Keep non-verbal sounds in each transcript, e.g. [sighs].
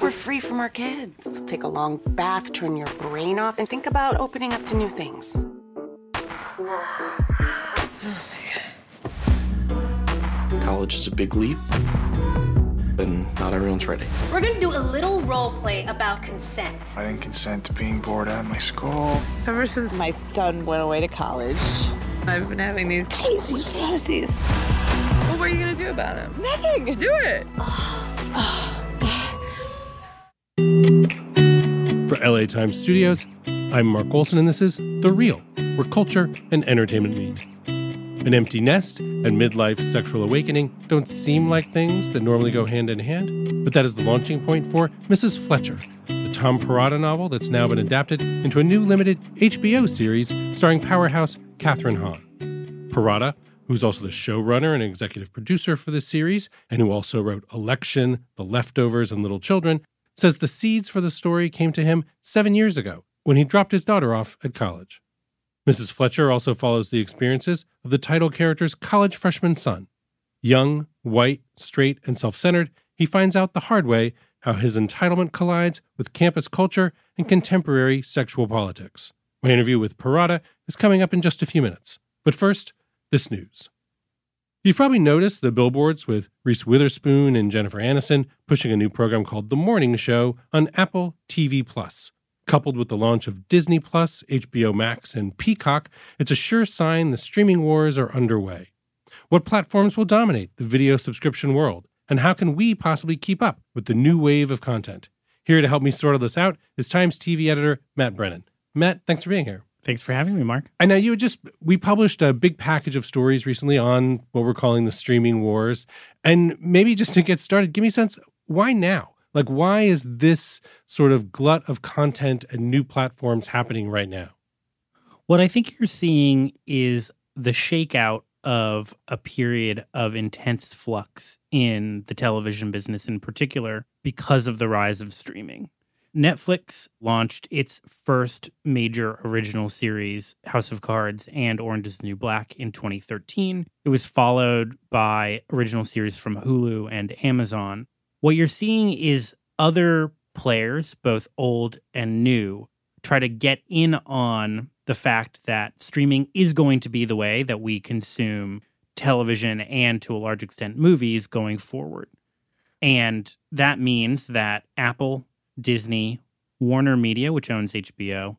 We're free from our kids. Take a long bath, turn your brain off, and think about opening up to new things. College is a big leap, and not everyone's ready. We're gonna do a little role play about consent. I didn't consent to being bored out of my school. Ever since my son went away to college, I've been having these crazy fantasies. Well, what are you gonna do about it? Nothing. Do it. [sighs] [sighs] For LA Times Studios, I'm Mark Olsen, and this is The Reel, where culture and entertainment meet. An empty nest and midlife sexual awakening don't seem like things that normally go hand in hand, but that is the launching point for Mrs. Fletcher, the Tom Perrotta novel that's now been adapted into a new limited HBO series starring powerhouse Kathryn Hahn. Perrotta, who's also the showrunner and executive producer for the series, and who also wrote Election, The Leftovers, and Little Children, says the seeds for the story came to him seven years ago when he dropped his daughter off at college. Mrs. Fletcher also follows the experiences of the title character's college freshman son. Young, white, straight, and self centered, he finds out the hard way how his entitlement collides with campus culture and contemporary sexual politics. My interview with Perrotta is coming up in just a few minutes. But first, this news. You've probably noticed the billboards with Reese Witherspoon and Jennifer Aniston pushing a new program called The Morning Show on Apple TV Plus. Coupled with the launch of Disney Plus, HBO Max, and Peacock, it's a sure sign the streaming wars are underway. What platforms will dominate the video subscription world? And how can we possibly keep up with the new wave of content? Here to help me sort all this out is Times TV editor Matt Brennan. Matt, thanks for being here. Thanks for having me, Mark. I know you just we published a big package of stories recently on what we're calling the streaming wars. And maybe just to get started, give me a sense why now? Like why is this sort of glut of content and new platforms happening right now? What I think you're seeing is the shakeout of a period of intense flux in the television business in particular because of the rise of streaming. Netflix launched its first major original series, House of Cards and Orange is the New Black, in 2013. It was followed by original series from Hulu and Amazon. What you're seeing is other players, both old and new, try to get in on the fact that streaming is going to be the way that we consume television and to a large extent movies going forward. And that means that Apple, Disney, Warner Media, which owns HBO,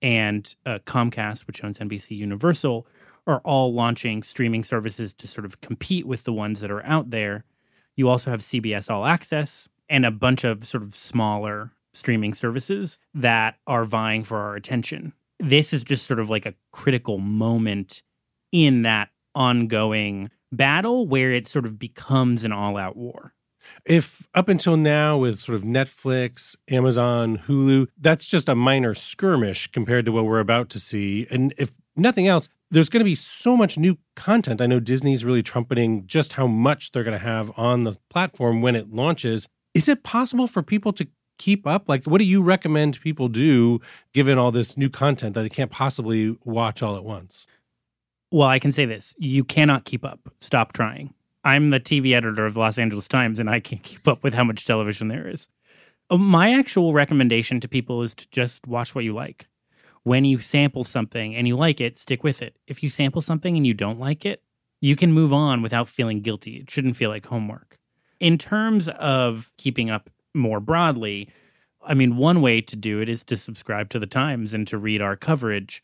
and uh, Comcast, which owns NBC Universal, are all launching streaming services to sort of compete with the ones that are out there. You also have CBS All Access and a bunch of sort of smaller streaming services that are vying for our attention. This is just sort of like a critical moment in that ongoing battle where it sort of becomes an all out war. If up until now, with sort of Netflix, Amazon, Hulu, that's just a minor skirmish compared to what we're about to see. And if nothing else, there's going to be so much new content. I know Disney's really trumpeting just how much they're going to have on the platform when it launches. Is it possible for people to keep up? Like, what do you recommend people do given all this new content that they can't possibly watch all at once? Well, I can say this you cannot keep up. Stop trying. I'm the TV editor of the Los Angeles Times, and I can't keep up with how much television there is. Uh, My actual recommendation to people is to just watch what you like. When you sample something and you like it, stick with it. If you sample something and you don't like it, you can move on without feeling guilty. It shouldn't feel like homework. In terms of keeping up more broadly, I mean, one way to do it is to subscribe to the Times and to read our coverage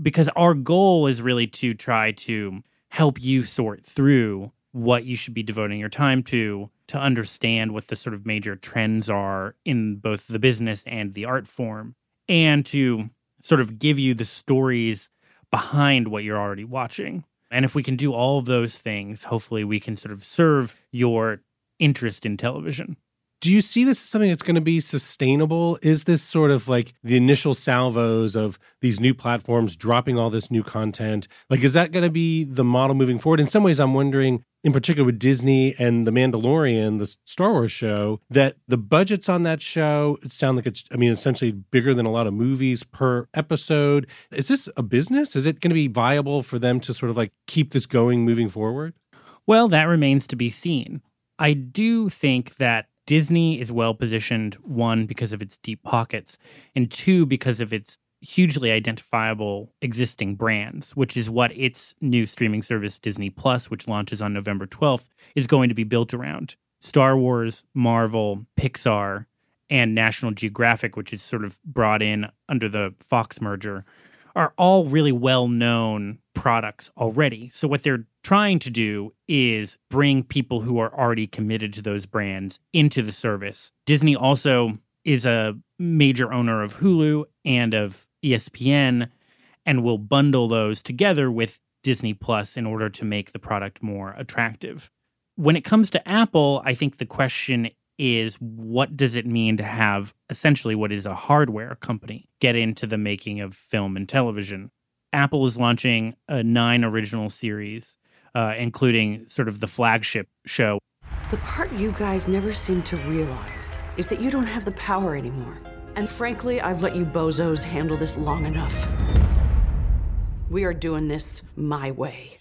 because our goal is really to try to help you sort through what you should be devoting your time to to understand what the sort of major trends are in both the business and the art form and to sort of give you the stories behind what you're already watching. And if we can do all of those things, hopefully we can sort of serve your interest in television. Do you see this as something that's going to be sustainable? Is this sort of like the initial salvos of these new platforms dropping all this new content? Like, is that going to be the model moving forward? In some ways, I'm wondering, in particular with Disney and The Mandalorian, the Star Wars show, that the budgets on that show sound like it's, I mean, essentially bigger than a lot of movies per episode. Is this a business? Is it going to be viable for them to sort of like keep this going moving forward? Well, that remains to be seen. I do think that Disney is well positioned, one, because of its deep pockets, and two, because of its hugely identifiable existing brands, which is what its new streaming service, Disney Plus, which launches on November 12th, is going to be built around. Star Wars, Marvel, Pixar, and National Geographic, which is sort of brought in under the Fox merger, are all really well known products already. So, what they're trying to do is bring people who are already committed to those brands into the service. Disney also is a major owner of Hulu and of ESPN and will bundle those together with Disney Plus in order to make the product more attractive. When it comes to Apple, I think the question is what does it mean to have essentially what is a hardware company get into the making of film and television? Apple is launching a nine original series, uh, including sort of the flagship show. The part you guys never seem to realize is that you don't have the power anymore. And frankly, I've let you bozos handle this long enough. We are doing this my way.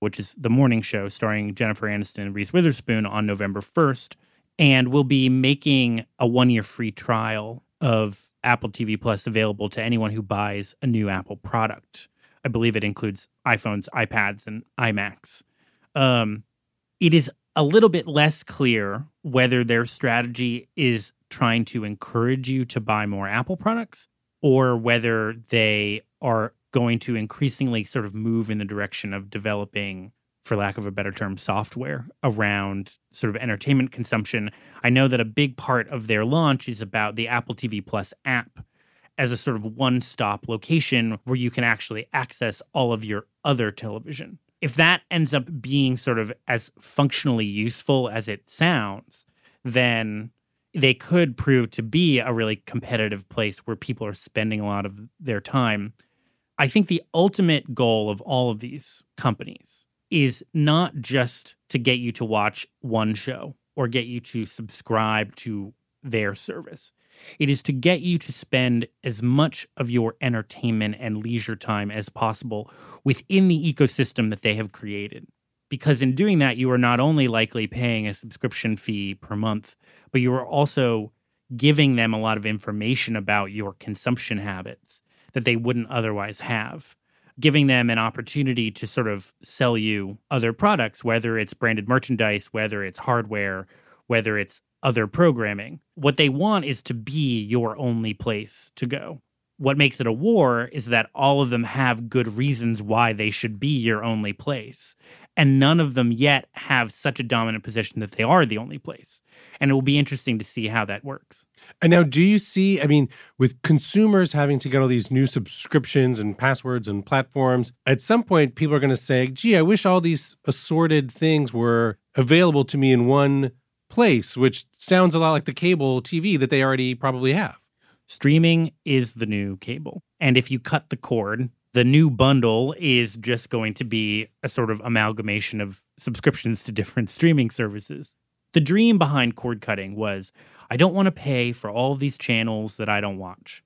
Which is the morning show starring Jennifer Aniston and Reese Witherspoon on November 1st. And we'll be making a one year free trial of Apple TV Plus available to anyone who buys a new Apple product. I believe it includes iPhones, iPads, and iMacs. Um, it is a little bit less clear whether their strategy is trying to encourage you to buy more Apple products or whether they are going to increasingly sort of move in the direction of developing for lack of a better term software around sort of entertainment consumption. I know that a big part of their launch is about the apple tv plus app as a sort of one-stop location where you can actually access all of your other television if that ends up being sort of as functionally useful as it sounds then they could prove to be a really competitive place where people are spending a lot of their time. I think the ultimate goal of all of these companies is not just to get you to watch one show or get you to subscribe to their service. It is to get you to spend as much of your entertainment and leisure time as possible within the ecosystem that they have created. Because in doing that, you are not only likely paying a subscription fee per month, but you are also giving them a lot of information about your consumption habits that they wouldn't otherwise have, giving them an opportunity to sort of sell you other products, whether it's branded merchandise, whether it's hardware, whether it's other programming. What they want is to be your only place to go. What makes it a war is that all of them have good reasons why they should be your only place and none of them yet have such a dominant position that they are the only place. And it will be interesting to see how that works. And now, do you see? I mean, with consumers having to get all these new subscriptions and passwords and platforms, at some point, people are going to say, gee, I wish all these assorted things were available to me in one place, which sounds a lot like the cable TV that they already probably have. Streaming is the new cable. And if you cut the cord, the new bundle is just going to be a sort of amalgamation of subscriptions to different streaming services. The dream behind cord cutting was I don't want to pay for all these channels that I don't watch.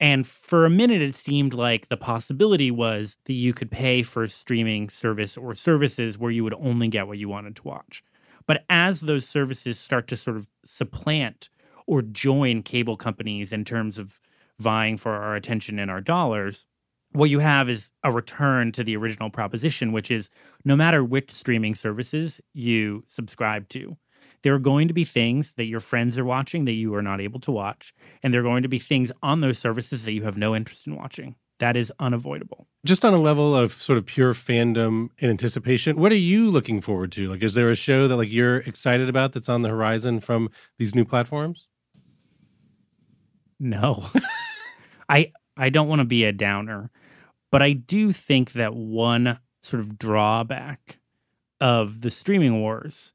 And for a minute, it seemed like the possibility was that you could pay for a streaming service or services where you would only get what you wanted to watch. But as those services start to sort of supplant or join cable companies in terms of vying for our attention and our dollars, what you have is a return to the original proposition, which is no matter which streaming services you subscribe to, there are going to be things that your friends are watching that you are not able to watch. And there are going to be things on those services that you have no interest in watching. That is unavoidable. Just on a level of sort of pure fandom and anticipation, what are you looking forward to? Like, is there a show that like you're excited about that's on the horizon from these new platforms? No. [laughs] I I don't want to be a downer. But I do think that one sort of drawback of the streaming wars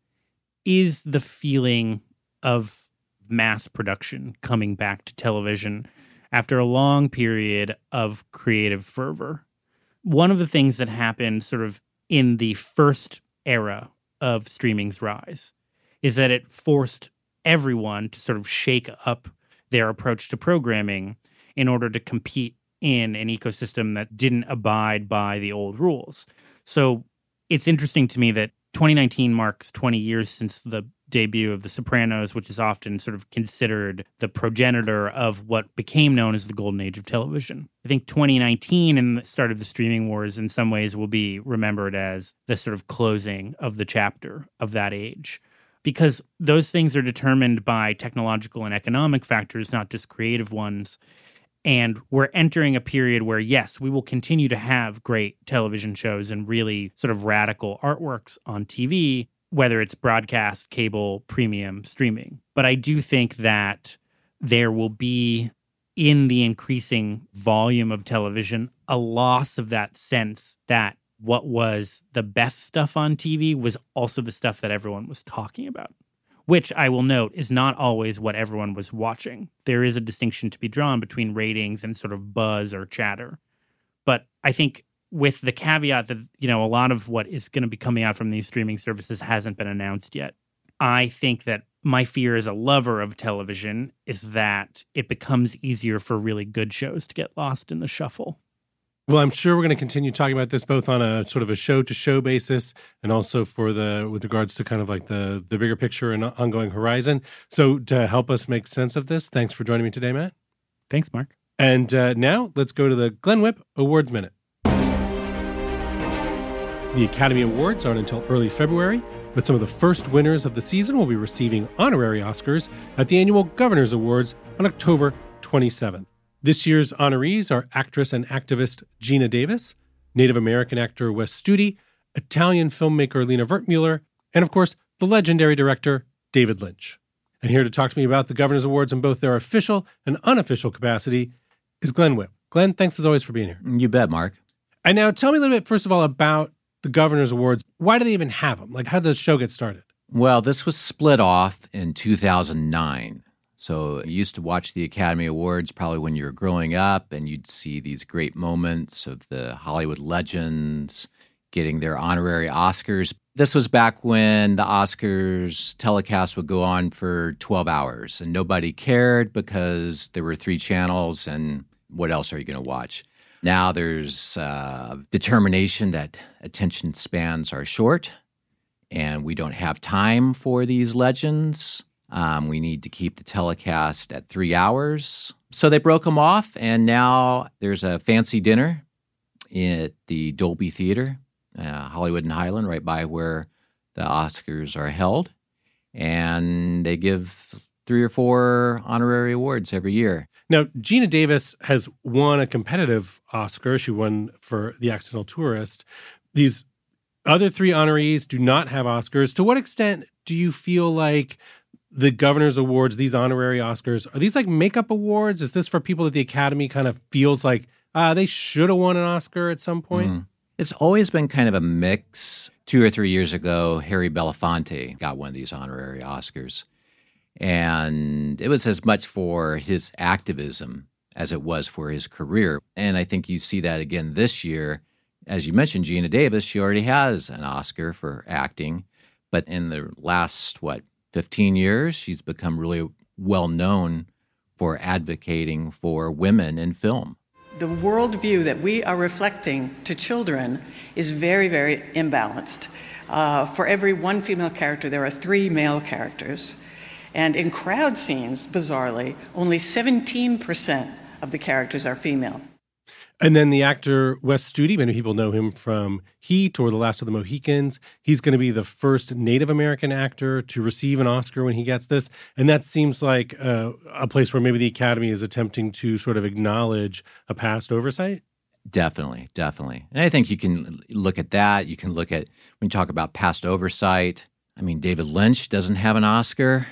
is the feeling of mass production coming back to television after a long period of creative fervor. One of the things that happened sort of in the first era of streaming's rise is that it forced everyone to sort of shake up their approach to programming in order to compete in an ecosystem that didn't abide by the old rules. So it's interesting to me that 2019 marks 20 years since the debut of The Sopranos, which is often sort of considered the progenitor of what became known as the golden age of television. I think 2019 and the start of the streaming wars in some ways will be remembered as the sort of closing of the chapter of that age. Because those things are determined by technological and economic factors, not just creative ones. And we're entering a period where, yes, we will continue to have great television shows and really sort of radical artworks on TV, whether it's broadcast, cable, premium, streaming. But I do think that there will be, in the increasing volume of television, a loss of that sense that what was the best stuff on TV was also the stuff that everyone was talking about which I will note is not always what everyone was watching. There is a distinction to be drawn between ratings and sort of buzz or chatter. But I think with the caveat that, you know, a lot of what is going to be coming out from these streaming services hasn't been announced yet. I think that my fear as a lover of television is that it becomes easier for really good shows to get lost in the shuffle. Well, I'm sure we're going to continue talking about this both on a sort of a show to show basis and also for the with regards to kind of like the the bigger picture and ongoing horizon. So to help us make sense of this, thanks for joining me today, Matt. Thanks, Mark. And uh, now let's go to the Glenn Whipp Awards Minute. The Academy Awards aren't until early February, but some of the first winners of the season will be receiving honorary Oscars at the annual Governors Awards on October 27th. This year's honorees are actress and activist Geena Davis, Native American actor Wes Studi, Italian filmmaker Lina Wertmuller, and of course, the legendary director David Lynch. And here to talk to me about the Governor's Awards in both their official and unofficial capacity is Glenn Whipp. Glenn, thanks as always for being here. You bet, Mark. And now tell me a little bit, first of all, about the Governor's Awards. Why do they even have them? Like, how did the show get started? Well, this was split off in 2009. So you used to watch the Academy Awards probably when you were growing up, and you'd see these great moments of the Hollywood legends getting their honorary Oscars. This was back when the Oscars telecast would go on for 12 hours, and nobody cared because there were three channels, and what else are you going to watch? Now there's uh, determination that attention spans are short, and we don't have time for these legends. Um, we need to keep the telecast at three hours. So they broke them off, and now there's a fancy dinner at the Dolby Theater, uh, Hollywood and Highland, right by where the Oscars are held. And they give three or four honorary awards every year. Now, Geena Davis has won a competitive Oscar. She won for The Accidental Tourist. These other three honorees do not have Oscars. To what extent do you feel like the governor's awards, these honorary Oscars, are these like makeup awards? Is this for people that the Academy kind of feels like uh, they should have won an Oscar at some point? Mm. It's always been kind of a mix. Two or three years ago, Harry Belafonte got one of these honorary Oscars. And it was as much for his activism as it was for his career. And I think you see that again this year. As you mentioned, Geena Davis, she already has an Oscar for acting. But in the last, what, 15 years, she's become really well known for advocating for women in film. The worldview that we are reflecting to children is very, very imbalanced. Uh, for every one female character, there are three male characters. And in crowd scenes, bizarrely, only 17% of the characters are female. And then the actor Wes Studi, many people know him from Heat or The Last of the Mohicans. He's going to be the first Native American actor to receive an Oscar when he gets this. And that seems like uh, a place where maybe the Academy is attempting to sort of acknowledge a past oversight. Definitely, definitely. And I think you can look at that. You can look at when you talk about past oversight. I mean, David Lynch doesn't have an Oscar.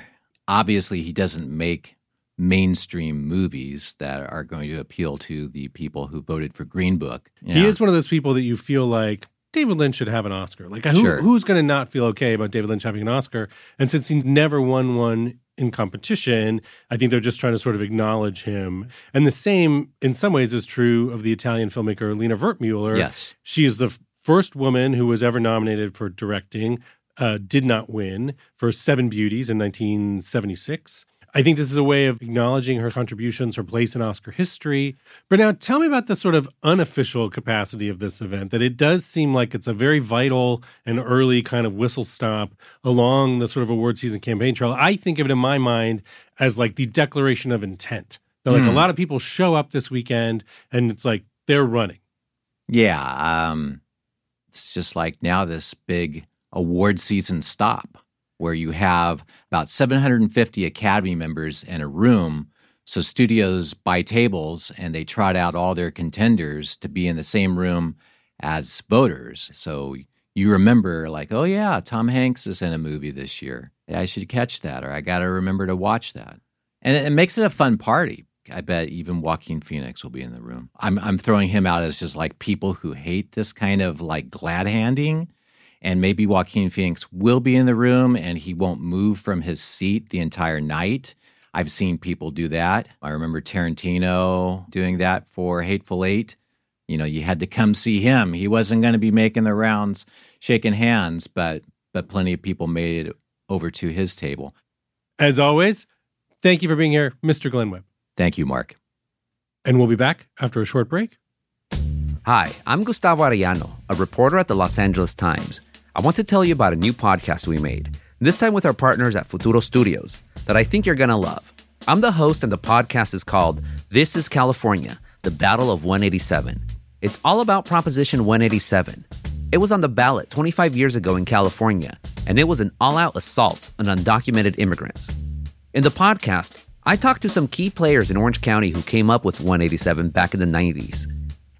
Obviously, he doesn't make mainstream movies that are going to appeal to the people who voted for Green Book. He is one of those people that you feel like David Lynch should have an Oscar. Like, who, sure. who's going to not feel okay about David Lynch having an Oscar? And since he never won one in competition, I think they're just trying to sort of acknowledge him. And the same, in some ways, is true of the Italian filmmaker Lina Wertmuller. Yes. She is the first woman who was ever nominated for directing, uh, did not win for Seven Beauties in 1976. I think this is a way of acknowledging her contributions, her place in Oscar history. But now tell me about the sort of unofficial capacity of this event, that it does seem like it's a very vital and early kind of whistle stop along the sort of award season campaign trail. I think of it in my mind as like the declaration of intent. That like mm. a hmm. lot of people show up this weekend and it's like they're running. Yeah. Um, it's just like now this big award season stop where you have about 750 Academy members in a room. So studios buy tables and they trot out all their contenders to be in the same room as voters. So you remember, like, oh, yeah, Tom Hanks is in a movie this year. I should catch that, or I got to remember to watch that. And it, makes it a fun party. I bet even Joaquin Phoenix will be in the room. I'm, I'm throwing him out as just like people who hate this kind of like glad handing and maybe Joaquin Phoenix will be in the room and he won't move from his seat the entire night. I've seen people do that. I remember Tarantino doing that for Hateful Eight. You know, you had to come see him. He wasn't going to be making the rounds, shaking hands, but but plenty of people made it over to his table. As always, thank you for being here, Mr. Glenn Whipp. Thank you, Mark. And we'll be back after a short break. Hi, I'm Gustavo Arellano, a reporter at the Los Angeles Times. I want to tell you about a new podcast we made, this time with our partners at Futuro Studios, that I think you're going to love. I'm the host, and the podcast is called This is California The Battle of 187. It's all about Proposition 187. It was on the ballot 25 years ago in California, and it was an all out assault on undocumented immigrants. In the podcast, I talked to some key players in Orange County who came up with 187 back in the 90s.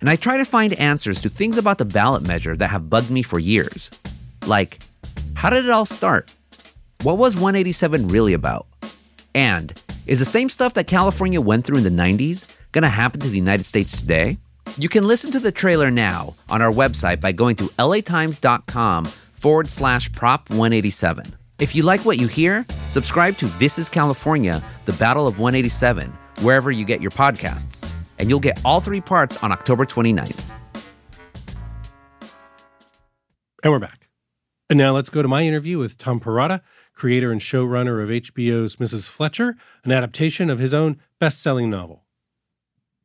And I try to find answers to things about the ballot measure that have bugged me for years. Like, how did it all start? What was 187 really about? And is the same stuff that California went through in the 90s going to happen to the United States today? You can listen to the trailer now on our website by going to latimes.com forward slash prop 187. If you like what you hear, subscribe to This is California, The Battle of 187, wherever you get your podcasts, and you'll get all three parts on October 29th. And we're back. And now let's go to my interview with Tom Perrotta, creator and showrunner of HBO's Mrs. Fletcher, an adaptation of his own best selling novel.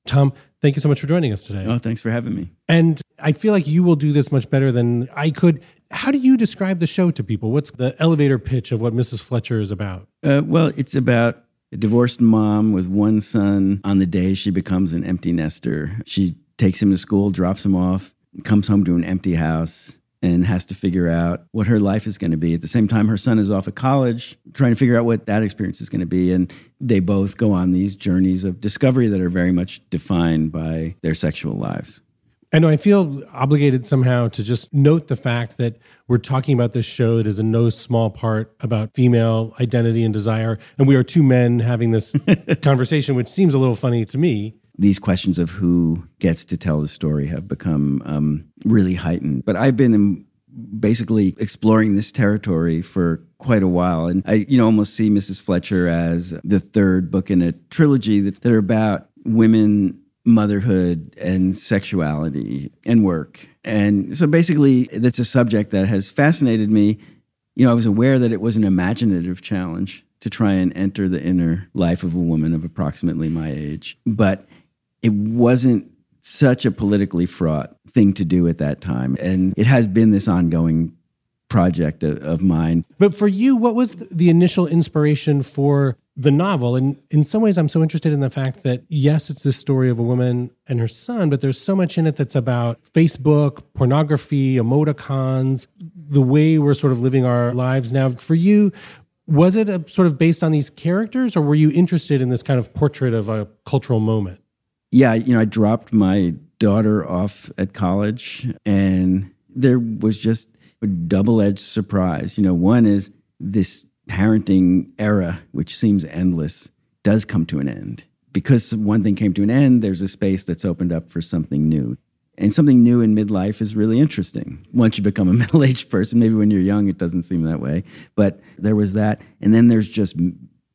Tom, thank you so much for joining us today. Oh, thanks for having me. And I feel like you will do this much better than I could. How do you describe the show to people? What's the elevator pitch of what Mrs. Fletcher is about? Uh, well, it's about a divorced mom with one son. On the day she becomes an empty nester, she takes him to school, drops him off, comes home to an empty house and has to figure out what her life is going to be. At the same time, her son is off at college, trying to figure out what that experience is going to be. And they both go on these journeys of discovery that are very much defined by their sexual lives. And I feel obligated somehow to just note the fact that we're talking about this show that is in no small part about female identity and desire. And we are two men having this [laughs] conversation, which seems a little funny to me these questions of who gets to tell the story have become um, really heightened. But I've been basically exploring this territory for quite a while, and I, you know, almost see Mrs. Fletcher as the third book in a trilogy that, that are about women motherhood and sexuality and work. And so basically, that's a subject that has fascinated me. You know, I was aware that it was an imaginative challenge to try and enter the inner life of a woman of approximately my age. But it wasn't such a politically fraught thing to do at that time. And it has been this ongoing project of, of, mine. But for you, what was the initial inspiration for the novel? And in some ways, I'm so interested in the fact that, yes, it's this story of a woman and her son, but there's so much in it that's about Facebook, pornography, emoticons, the way we're sort of living our lives now. For you, was it a, sort of based on these characters, or were you interested in this kind of portrait of a cultural moment? Yeah, you know, I dropped my daughter off at college and there was just a double edged surprise. You know, one is this parenting era, which seems endless, does come to an end. Because one thing came to an end, there's a space that's opened up for something new. And something new in midlife is really interesting. Once you become a [laughs] middle aged person, maybe when you're young, it doesn't seem that way. But there was that. And then there's just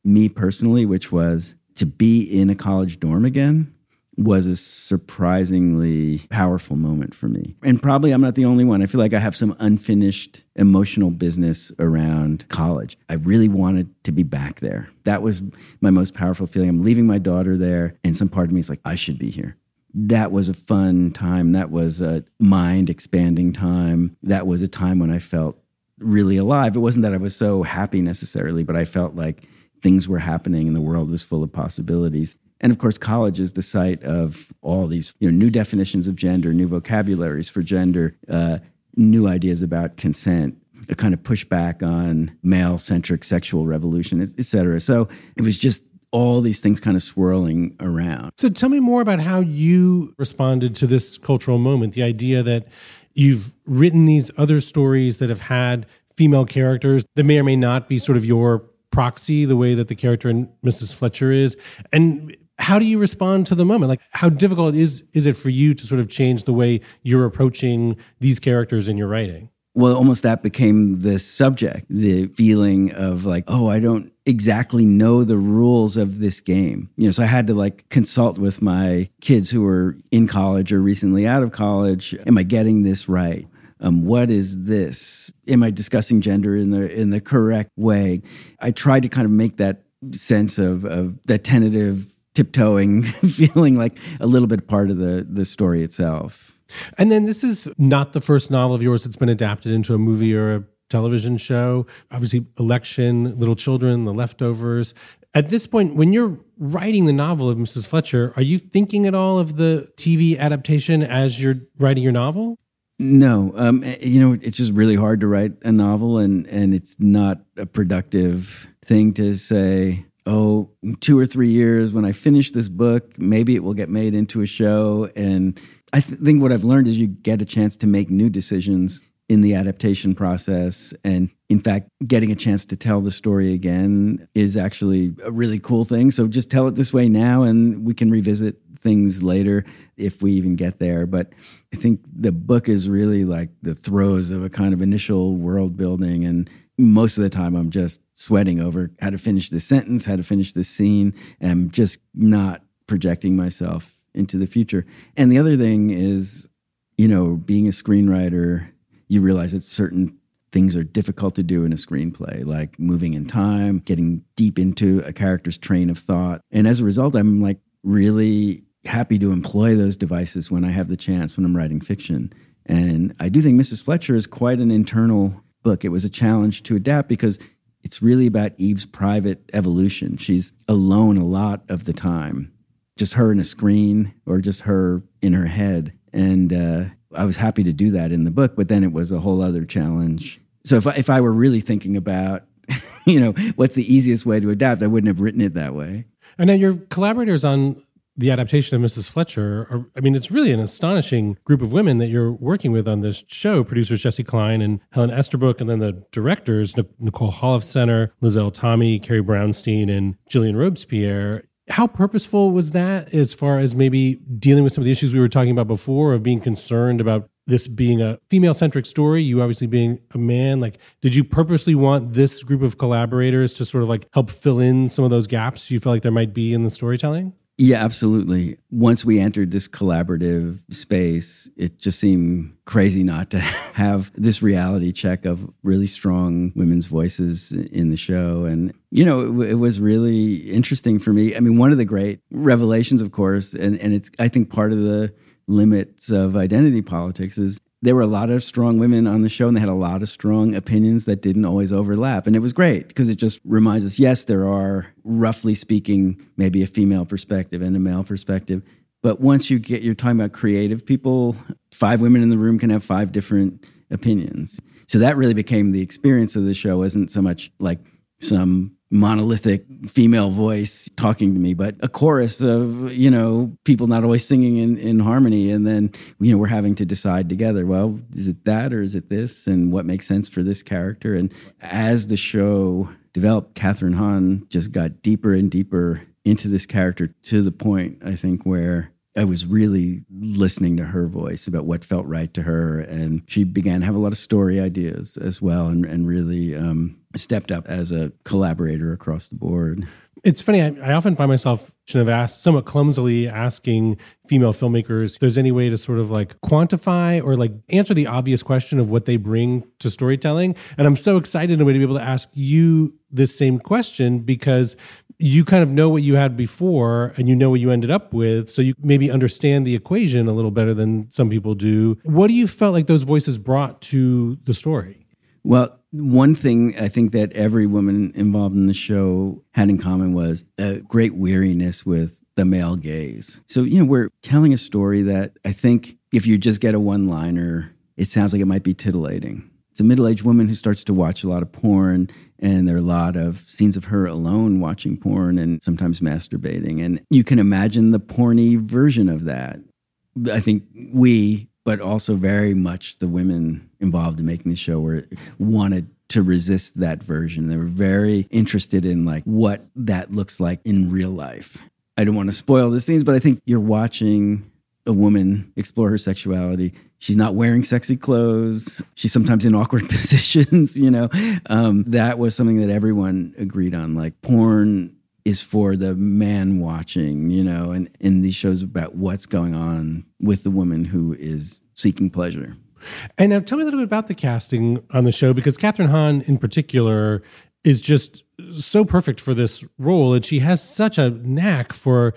me personally, which was to be in a college dorm again was a surprisingly powerful moment for me. And probably I'm not the only one. I feel like I have some unfinished emotional business around college. I really wanted to be back there. That was my most powerful feeling. I'm leaving my daughter there, and some part of me is like, I should be here that was a fun time. That was a mind expanding time. That was a time when I felt really alive. It wasn't that I was so happy necessarily, but I felt like things were happening and the world was full of possibilities. And of course, college is the site of all these you know, new definitions of gender, new vocabularies for gender, uh, new ideas about consent, a kind of pushback on male centric sexual revolution, et cetera. So it was just all these things kind of swirling around. So tell me more about how you responded to this cultural moment, the idea that you've written these other stories that have had female characters that may or may not be sort of your proxy the way that the character in Mrs. Fletcher is and how do you respond to the moment like how difficult is is it for you to sort of change the way you're approaching these characters in your writing well, almost that became the subject, the feeling of like, oh, I don't exactly know the rules of this game. You know, so I had to like consult with my kids who were in college or recently out of college. Am I getting this right? Um, what is this? Am I discussing gender in the in the correct way? I tried to kind of make that sense of, of that tentative tiptoeing [laughs] feeling like a little bit part of the the story itself. And then this is not the first novel of yours that's been adapted into a movie or a television show. Obviously, Election, Little Children, The Leftovers. At this point, when you're writing the novel of Mrs. Fletcher, are you thinking at all of the TV adaptation as you're writing your novel? No, um, eh, you know, it's just really hard to write a novel, and and it's not a productive thing to say. Oh, two or three years when I finish this book, maybe it will get made into a show, and I th- think what I've learned is you get a chance to make new decisions in the adaptation process. And in fact, getting a chance to tell the story again is actually a really cool thing. So just tell it this way now, and we can revisit things later if we even get there. But I think the book is really like the throes of a kind of initial world building. And most of the time, I'm just sweating over how to finish this sentence, how to finish this scene, and I'm just not projecting myself into the future. And the other thing is, you know, being a screenwriter, you realize that certain things are difficult to do in a screenplay, like moving in time, getting deep into a character's train of thought. And as a result, I'm like really happy to employ those devices when I have the chance when I'm writing fiction. And I do think Mrs. Fletcher is quite an internal book. It was a challenge to adapt because it's really about Eve's private evolution. She's alone a lot of the time just her in a screen or just her in her head. And uh, I was happy to do that in the book, but then it was a whole other challenge. So if I, if I were really thinking about, [laughs] you know, what's the easiest way to adapt, I wouldn't have written it that way. And then your collaborators on the adaptation of Mrs. Fletcher I mean, it's really an astonishing group of women that you're working with on this show. Producers Jessi Klein and Helen Estabrook, and then the directors Nicole Holofcener, Liesl Tommy, Carrie Brownstein, and Gillian Robespierre how purposeful was that as far as maybe dealing with some of the issues we were talking about before of being concerned about this being a female centric story you obviously being a man like did you purposely want this group of collaborators to sort of like help fill in some of those gaps you felt like there might be in the storytelling yeah, absolutely. Once we entered this collaborative space, it just seemed crazy not to [laughs] have this reality check of really strong women's voices in the show. And, you know, it, it, was really interesting for me. I mean, one of the great revelations, of course, and, and it's, I think, part of the limits of identity politics is there were a lot of strong women on the show and they had a lot of strong opinions that didn't always overlap. And it was great because it just reminds us yes, there are, roughly speaking, maybe a female perspective and a male perspective. But once you get, you're talking about creative people, five women in the room can have five different opinions. So that really became the experience of the show, isn't so much like some monolithic female voice talking to me, but a chorus of, you know, people not always singing in, in harmony. And then, you know, we're having to decide together, well, is it that or is it this? And what makes sense for this character? And as the show developed, Kathryn Hahn just got deeper and deeper into this character to the point, I think, where I was really listening to her voice about what felt right to her. And she began to have a lot of story ideas as well and, and really um, stepped up as a collaborator across the board. It's funny. I, I, often find myself should have asked somewhat clumsily asking female filmmakers there's any way to sort of like quantify or like answer the obvious question of what they bring to storytelling. And I'm so excited in a way to be able to ask you this same question because you kind of know what you had before and you know what you ended up with. So you maybe understand the equation a little better than some people do. What do you felt like those voices brought to the story? Well, one thing I think that every woman involved in the show had in common was a great weariness with the male gaze. So, you know, we're telling a story that I think if you just get a one liner, it sounds like it might be titillating. It's a middle aged woman who starts to watch a lot of porn, and there are a lot of scenes of her alone watching porn and sometimes masturbating. And you can imagine the porny version of that. I think we but also very much the women involved in making the show were wanted to resist that version. They were very interested in like what that looks like in real life. I don't want to spoil the scenes, but I think you're watching a woman explore her sexuality. She's not wearing sexy clothes. She's sometimes in awkward [laughs] positions, you know. Um, that was something that everyone agreed on. Like porn is for the man watching, you know, and in these shows about what's going on with the woman who is seeking pleasure. And now tell me a little bit about the casting on the show because Kathryn Hahn in particular is just so perfect for this role and she has such a knack for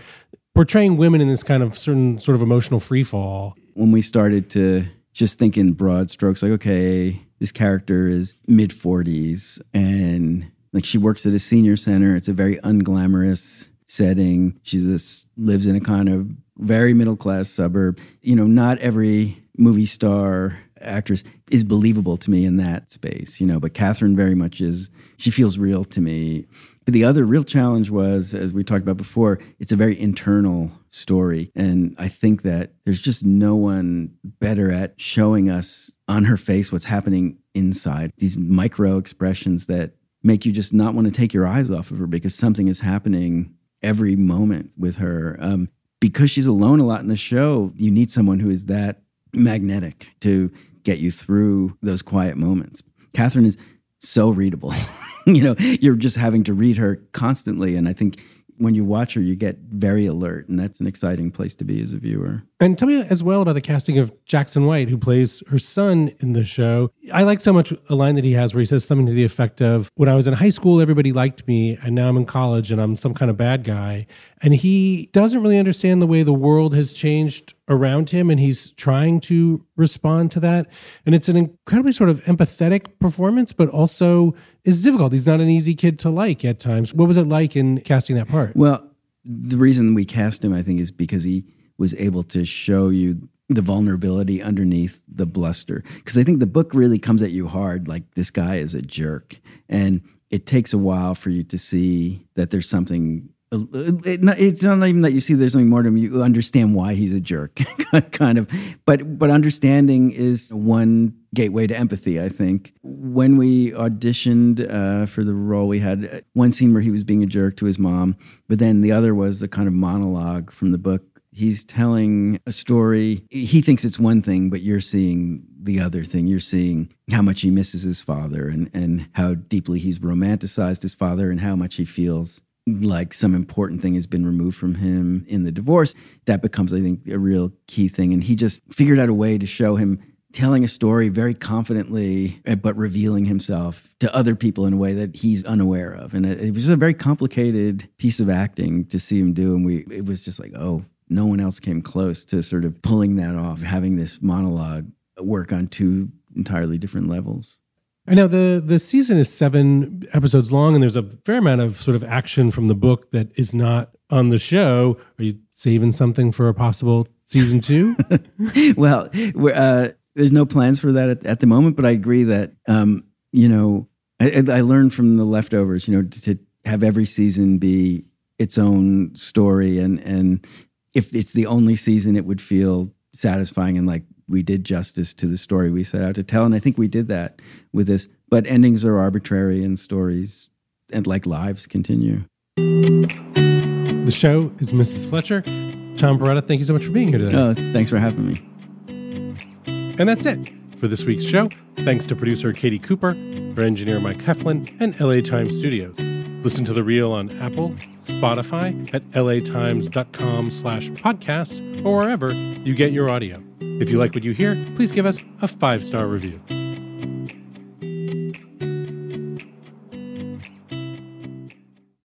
portraying women in this kind of certain sort of emotional free fall. When we started to just think in broad strokes like okay, this character is mid 40s and like she works at a senior center. It's a very unglamorous setting. She just lives in a kind of very middle class suburb. You know, not every movie star actress is believable to me in that space, you know, but Kathryn very much is, she feels real to me. But the other real challenge was, as we talked about before, it's a very internal story. And I think that there's just no one better at showing us on her face what's happening inside, these micro expressions that make you just not want to take your eyes off of her because something is happening every moment with her. Um, because she's alone a lot in the show, you need someone who is that magnetic to get you through those quiet moments. Kathryn is so readable. [laughs] you know, you're just having to read her constantly. And I think when you watch her, you get very alert, and that's an exciting place to be as a viewer. And tell me as well about the casting of Jackson White, who plays her son in the show. I like so much a line that he has where he says something to the effect of, When I was in high school, everybody liked me, and now I'm in college and I'm some kind of bad guy. And he doesn't really understand the way the world has changed around him, and he's trying to respond to that. And it's an incredibly sort of empathetic performance, but also is difficult. He's not an easy kid to like at times. What was it like in casting that part? Well, the reason we cast him, I think, is because he was able to show you the vulnerability underneath the bluster. Because I think the book really comes at you hard, like this guy is a jerk. And it takes a while for you to see that there's something uh, uh, it's not even that you see there's something more to him. You understand why he's a jerk, [laughs] kind of. But but understanding is one gateway to empathy. I think when we auditioned uh, for the role, we had uh, one scene where he was being a jerk to his mom, but then the other was the kind of monologue from the book. He's telling a story. He thinks it's one thing, but you're seeing the other thing. You're seeing how much he misses his father and, and how deeply he's romanticized his father and how much he feels like some important thing has been removed from him in the divorce, that becomes, I think, a real key thing. And he just figured out a way to show him telling a story very confidently, eh, but revealing himself to other people in a way that he's unaware of. And it, was a very complicated piece of acting to see him do. And we, it was just like, oh, no one else came close to sort of pulling that off, having this monologue work on two entirely different levels. I know the the season is seven episodes long, and there's a fair amount of sort of action from the book that is not on the show. Are you saving something for a possible season two? [laughs] well, uh, there's no plans for that at, at, the moment, but I agree that um, you know I, I, learned from the leftovers, you know, to, to have every season be its own story, and and if it's the only season, it would feel satisfying and like we did justice to the story we set out to tell. And I think we did that with this. But endings are arbitrary and stories and like lives continue. The show is Mrs. Fletcher. Tom Perrotta, thank you so much for being here today. Oh, thanks for having me. And that's it for this week's show. Thanks to producer Katie Cooper, engineer Mike Heflin, and LA Times Studios. Listen to The Reel on Apple, Spotify, at latimes.com slash podcasts, or wherever you get your audio. If you like what you hear, please give us a five-star review.